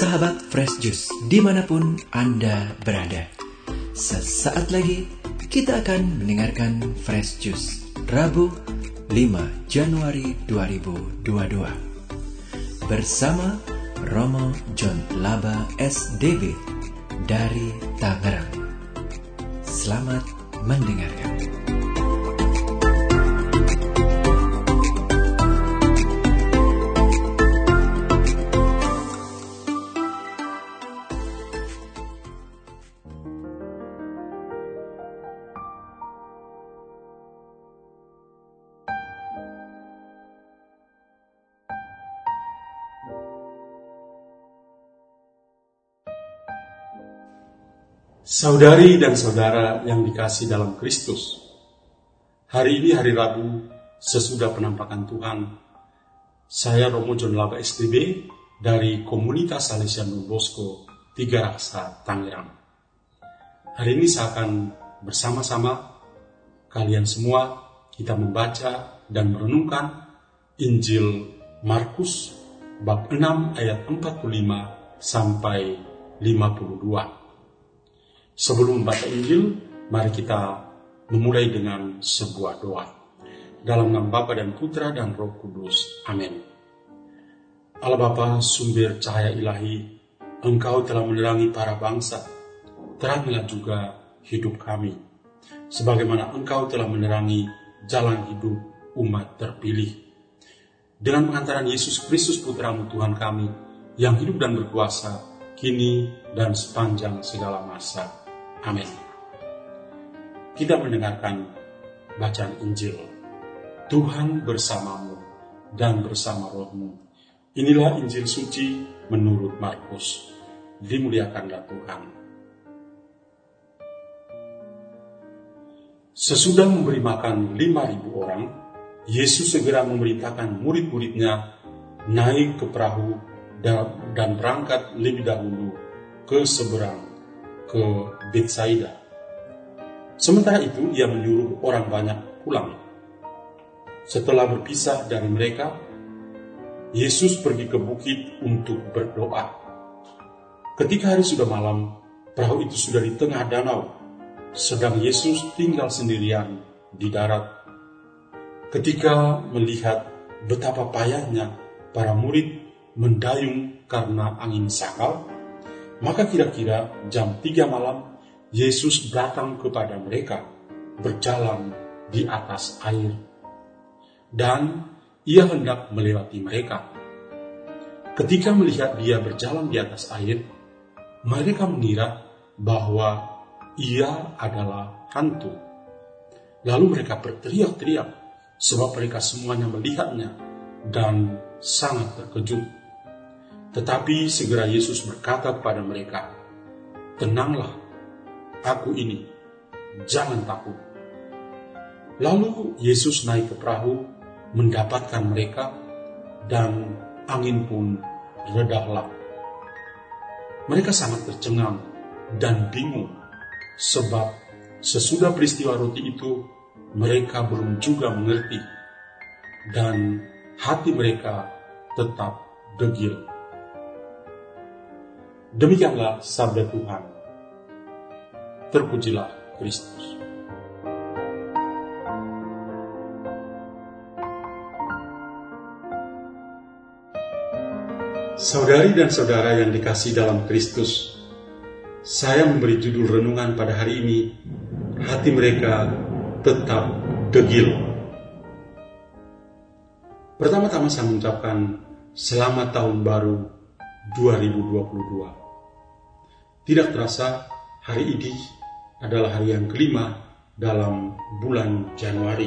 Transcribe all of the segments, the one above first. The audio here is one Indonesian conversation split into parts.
Sahabat Fresh Juice di mana pun Anda berada. Sesaat lagi kita akan mendengarkan Fresh Juice Rabu 5 Januari 2022 Bersama Romo John Laba SDB dari Tangerang. Selamat mendengarkan Saudari dan saudara yang dikasih dalam Kristus, hari ini hari Rabu sesudah penampakan Tuhan, saya Romo John Laba STB dari komunitas Salesian Bosco Tiga Raksa Tangerang. Hari ini saya akan bersama-sama kalian semua kita membaca dan merenungkan Injil Markus bab 6 ayat 45 sampai 52. Sebelum membaca Injil, mari kita memulai dengan sebuah doa. Dalam nama Bapa dan Putra dan Roh Kudus. Amin. Allah Bapa, sumber cahaya ilahi, Engkau telah menerangi para bangsa. Terangilah juga hidup kami. Sebagaimana Engkau telah menerangi jalan hidup umat terpilih. Dengan pengantaran Yesus Kristus Putramu Tuhan kami, yang hidup dan berkuasa, kini dan sepanjang segala masa. Amin. Kita mendengarkan bacaan Injil. Tuhan bersamamu dan bersama rohmu. Inilah Injil suci menurut Markus. Dimuliakanlah Tuhan. Sesudah memberi makan 5.000 orang, Yesus segera memerintahkan murid-muridnya naik ke perahu dan berangkat lebih dahulu ke seberang ke Betsaida. Sementara itu ia menyuruh orang banyak pulang. Setelah berpisah dari mereka, Yesus pergi ke bukit untuk berdoa. Ketika hari sudah malam, perahu itu sudah di tengah danau, sedang Yesus tinggal sendirian di darat. Ketika melihat betapa payahnya para murid mendayung karena angin sakal, maka kira-kira jam 3 malam, Yesus datang kepada mereka, berjalan di atas air. Dan ia hendak melewati mereka. Ketika melihat dia berjalan di atas air, mereka mengira bahwa ia adalah hantu. Lalu mereka berteriak-teriak sebab mereka semuanya melihatnya dan sangat terkejut. Tetapi segera Yesus berkata kepada mereka, Tenanglah, aku ini, jangan takut. Lalu Yesus naik ke perahu, mendapatkan mereka, dan angin pun redahlah. Mereka sangat tercengang dan bingung, sebab sesudah peristiwa roti itu, mereka belum juga mengerti, dan hati mereka tetap degil. Demikianlah sabda Tuhan. Terpujilah Kristus. Saudari dan saudara yang dikasih dalam Kristus, saya memberi judul renungan pada hari ini, hati mereka tetap degil. Pertama-tama saya mengucapkan selamat tahun baru 2022. Tidak terasa hari ini adalah hari yang kelima dalam bulan Januari.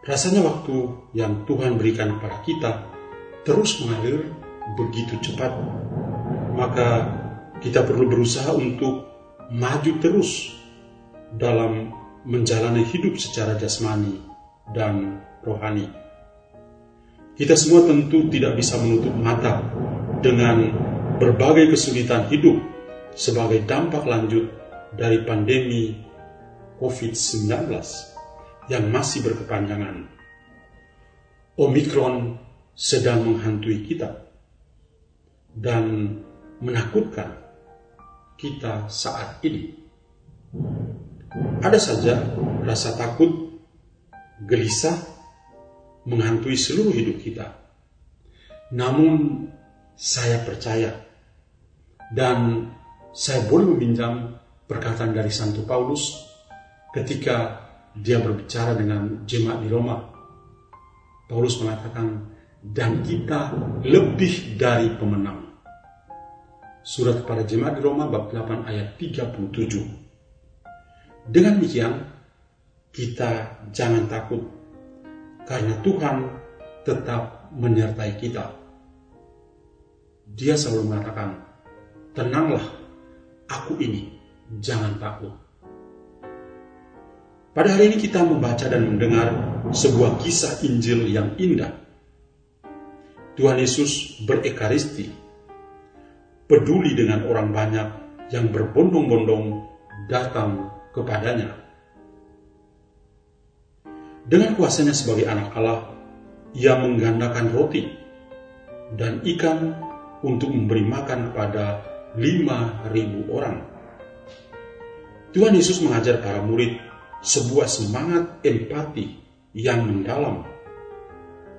Rasanya waktu yang Tuhan berikan kepada kita terus mengalir begitu cepat. Maka kita perlu berusaha untuk maju terus dalam menjalani hidup secara jasmani dan rohani. Kita semua tentu tidak bisa menutup mata dengan berbagai kesulitan hidup sebagai dampak lanjut dari pandemi COVID-19 yang masih berkepanjangan. Omikron sedang menghantui kita. dan menakutkan kita saat ini. Ada saja rasa takut, gelisah, menghantui seluruh hidup kita. Namun saya percaya dan saya boleh meminjam perkataan dari Santo Paulus ketika dia berbicara dengan jemaat di Roma. Paulus mengatakan, dan kita lebih dari pemenang. Surat kepada jemaat di Roma bab 8 ayat 37. Dengan demikian, kita jangan takut karena Tuhan tetap menyertai kita. Dia selalu mengatakan, tenanglah, aku ini, jangan takut. Pada hari ini kita membaca dan mendengar sebuah kisah Injil yang indah. Tuhan Yesus berekaristi, peduli dengan orang banyak yang berbondong-bondong datang kepadanya. Dengan kuasanya sebagai anak Allah, ia menggandakan roti dan ikan untuk memberi makan lima ribu orang. Tuhan Yesus mengajar para murid sebuah semangat empati yang mendalam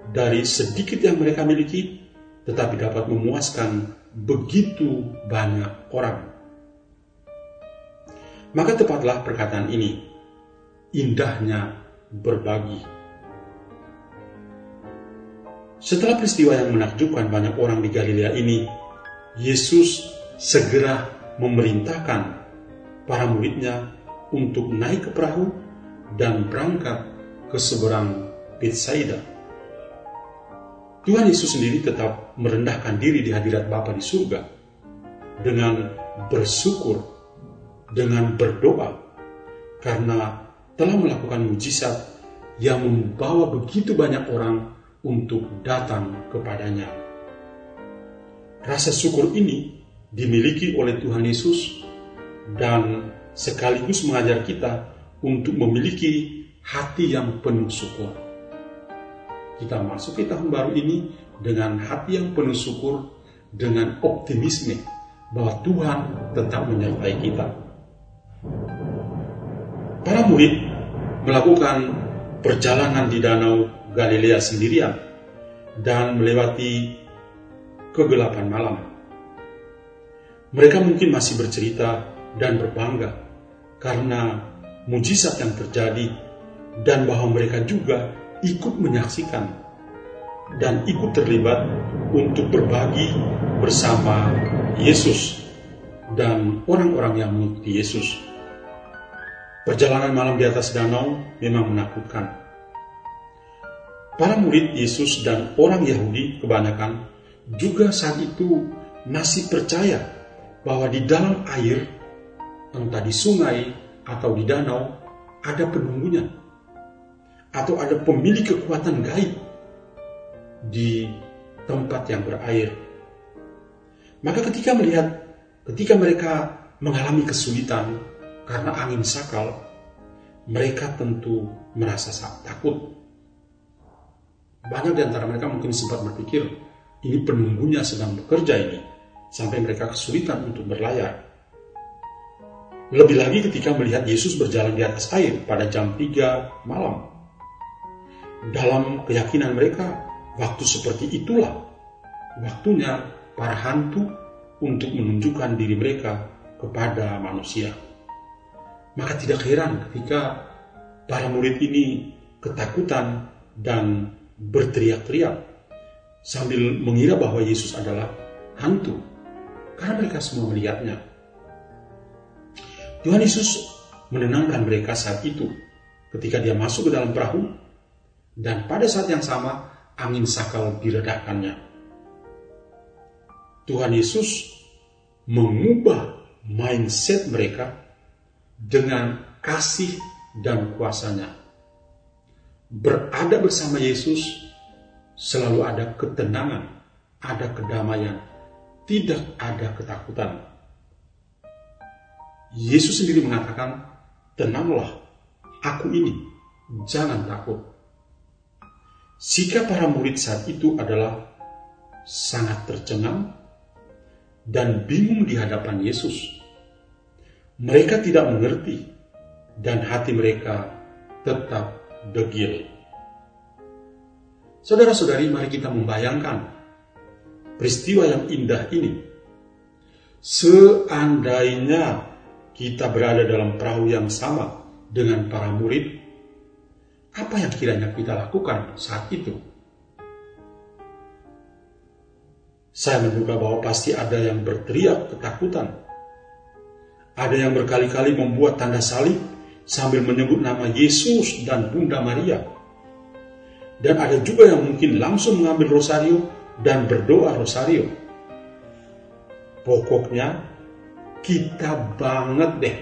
dari sedikit yang mereka miliki, tetapi dapat memuaskan begitu banyak orang. Maka tepatlah perkataan ini, indahnya berbagi. Setelah peristiwa yang menakjubkan banyak orang di Galilea ini, Yesus segera memerintahkan para muridnya untuk naik ke perahu dan berangkat ke seberang Bethsaida. Tuhan Yesus sendiri tetap merendahkan diri di hadirat Bapa di surga dengan bersyukur, dengan berdoa, karena telah melakukan mujizat yang membawa begitu banyak orang untuk datang kepadanya. Rasa syukur ini dimiliki oleh Tuhan Yesus dan sekaligus mengajar kita untuk memiliki hati yang penuh syukur. Kita masuk ke tahun baru ini dengan hati yang penuh syukur, dengan optimisme bahwa Tuhan tetap menyertai kita. Para murid melakukan perjalanan di Danau Galilea sendirian dan melewati kegelapan malam. Mereka mungkin masih bercerita dan berbangga karena mujizat yang terjadi dan bahwa mereka juga ikut menyaksikan dan ikut terlibat untuk berbagi bersama Yesus dan orang-orang yang mengikuti Yesus. Perjalanan malam di atas danau memang menakutkan. Para murid Yesus dan orang Yahudi kebanyakan juga saat itu masih percaya bahwa di dalam air entah di sungai atau di danau, ada penunggunya. Atau ada pemilik kekuatan gaib di tempat yang berair. Maka ketika melihat, ketika mereka mengalami kesulitan karena angin sakal, mereka tentu merasa takut. Banyak di antara mereka mungkin sempat berpikir, ini penunggunya sedang bekerja ini, sampai mereka kesulitan untuk berlayar. Lebih lagi ketika melihat Yesus berjalan di atas air pada jam 3 malam. Dalam keyakinan mereka, waktu seperti itulah waktunya para hantu untuk menunjukkan diri mereka kepada manusia. Maka tidak heran ketika para murid ini ketakutan dan berteriak-teriak sambil mengira bahwa Yesus adalah hantu karena mereka semua melihatnya. Tuhan Yesus menenangkan mereka saat itu ketika dia masuk ke dalam perahu dan pada saat yang sama angin sakal diredakannya. Tuhan Yesus mengubah mindset mereka dengan kasih dan kuasanya. Berada bersama Yesus selalu ada ketenangan, ada kedamaian, tidak ada ketakutan. Yesus sendiri mengatakan, tenanglah, aku ini, jangan takut. Sikap para murid saat itu adalah sangat tercengang dan bingung di hadapan Yesus. Mereka tidak mengerti dan hati mereka tetap degil. Saudara-saudari, mari kita membayangkan peristiwa yang indah ini. Seandainya kita berada dalam perahu yang sama dengan para murid, apa yang kiranya kita lakukan saat itu? Saya menduga bahwa pasti ada yang berteriak ketakutan. Ada yang berkali-kali membuat tanda salib sambil menyebut nama Yesus dan Bunda Maria. Dan ada juga yang mungkin langsung mengambil rosario dan berdoa rosario. Pokoknya kita banget deh.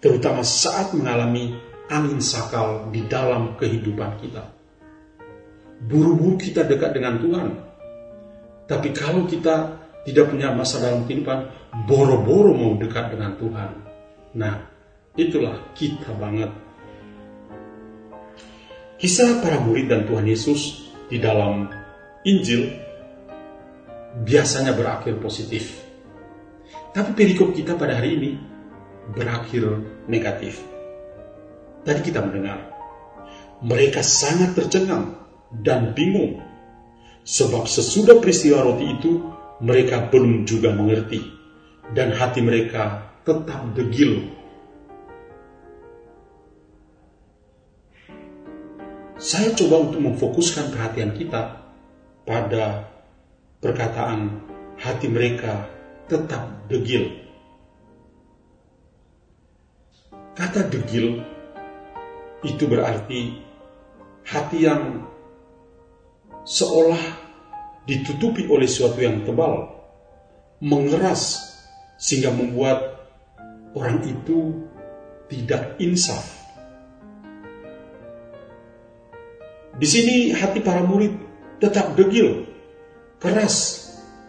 Terutama saat mengalami angin sakal di dalam kehidupan kita. Buru-buru kita dekat dengan Tuhan tapi kalau kita tidak punya masa dalam kehidupan, boro-boro mau dekat dengan Tuhan. Nah, itulah kita banget. Kisah para murid dan Tuhan Yesus di dalam Injil biasanya berakhir positif. Tapi perikop kita pada hari ini berakhir negatif. Tadi kita mendengar, mereka sangat tercengang dan bingung Sebab sesudah peristiwa roti itu, mereka belum juga mengerti, dan hati mereka tetap degil. Saya coba untuk memfokuskan perhatian kita pada perkataan hati mereka tetap degil. Kata degil itu berarti hati yang seolah ditutupi oleh sesuatu yang tebal, mengeras sehingga membuat orang itu tidak insaf. Di sini hati para murid tetap degil, keras,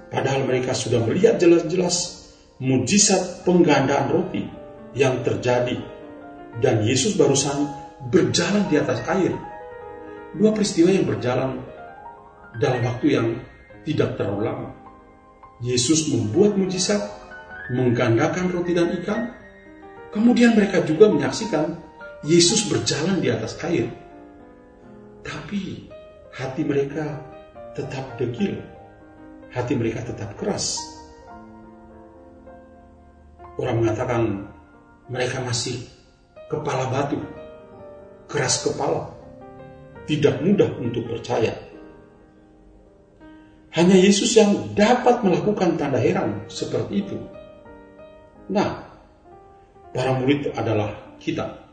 padahal mereka sudah melihat jelas-jelas mujizat penggandaan roti yang terjadi dan Yesus barusan berjalan di atas air. Dua peristiwa yang berjalan dalam waktu yang tidak terlalu lama. Yesus membuat mujizat, menggandakan roti dan ikan, kemudian mereka juga menyaksikan Yesus berjalan di atas air. Tapi hati mereka tetap degil, hati mereka tetap keras. Orang mengatakan mereka masih kepala batu, keras kepala, tidak mudah untuk percaya. Hanya Yesus yang dapat melakukan tanda heran seperti itu. Nah, para murid adalah kita.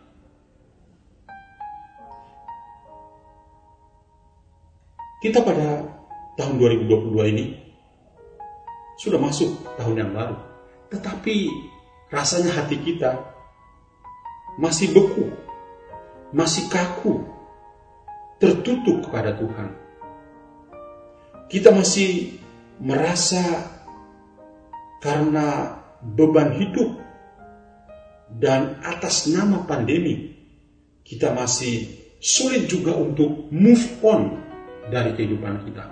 Kita pada tahun 2022 ini sudah masuk tahun yang baru. Tetapi rasanya hati kita masih beku, masih kaku, tertutup kepada Tuhan kita masih merasa karena beban hidup dan atas nama pandemi kita masih sulit juga untuk move on dari kehidupan kita.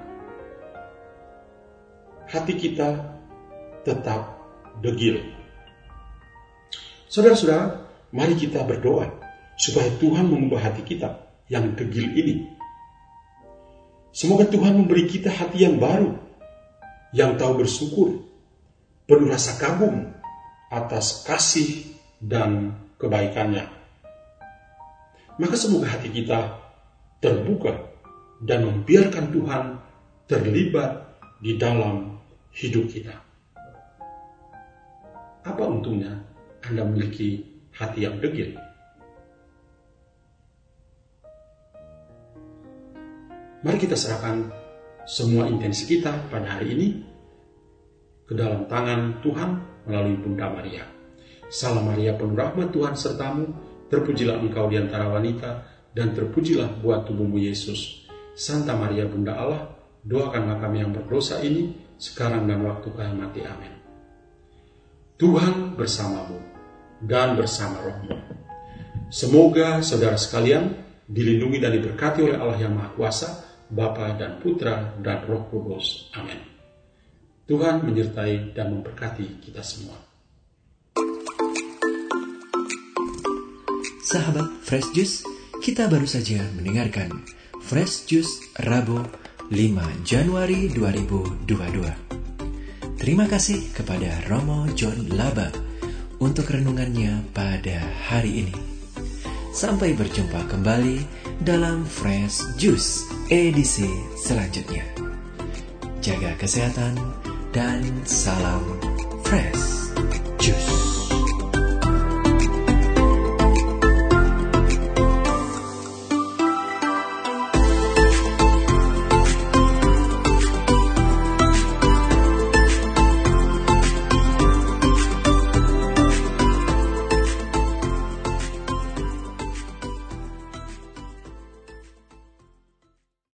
Hati kita tetap degil. Saudara-saudara, mari kita berdoa supaya Tuhan mengubah hati kita yang degil ini Semoga Tuhan memberi kita hati yang baru, yang tahu bersyukur, penuh rasa kagum atas kasih dan kebaikannya. Maka semoga hati kita terbuka dan membiarkan Tuhan terlibat di dalam hidup kita. Apa untungnya Anda memiliki hati yang degil? Mari kita serahkan semua intensi kita pada hari ini ke dalam tangan Tuhan melalui Bunda Maria. Salam Maria penuh rahmat Tuhan sertamu, terpujilah engkau di antara wanita, dan terpujilah buat tubuhmu Yesus. Santa Maria Bunda Allah, doakanlah kami yang berdosa ini, sekarang dan waktu kami mati. Amin. Tuhan bersamamu dan bersama rohmu. Semoga saudara sekalian dilindungi dan diberkati oleh Allah yang Maha Kuasa, Bapa dan Putra dan Roh Kudus. Amin. Tuhan menyertai dan memberkati kita semua. Sahabat Fresh Juice, kita baru saja mendengarkan Fresh Juice Rabu 5 Januari 2022. Terima kasih kepada Romo John Laba untuk renungannya pada hari ini. Sampai berjumpa kembali dalam Fresh Juice edisi selanjutnya. Jaga kesehatan dan salam fresh juice.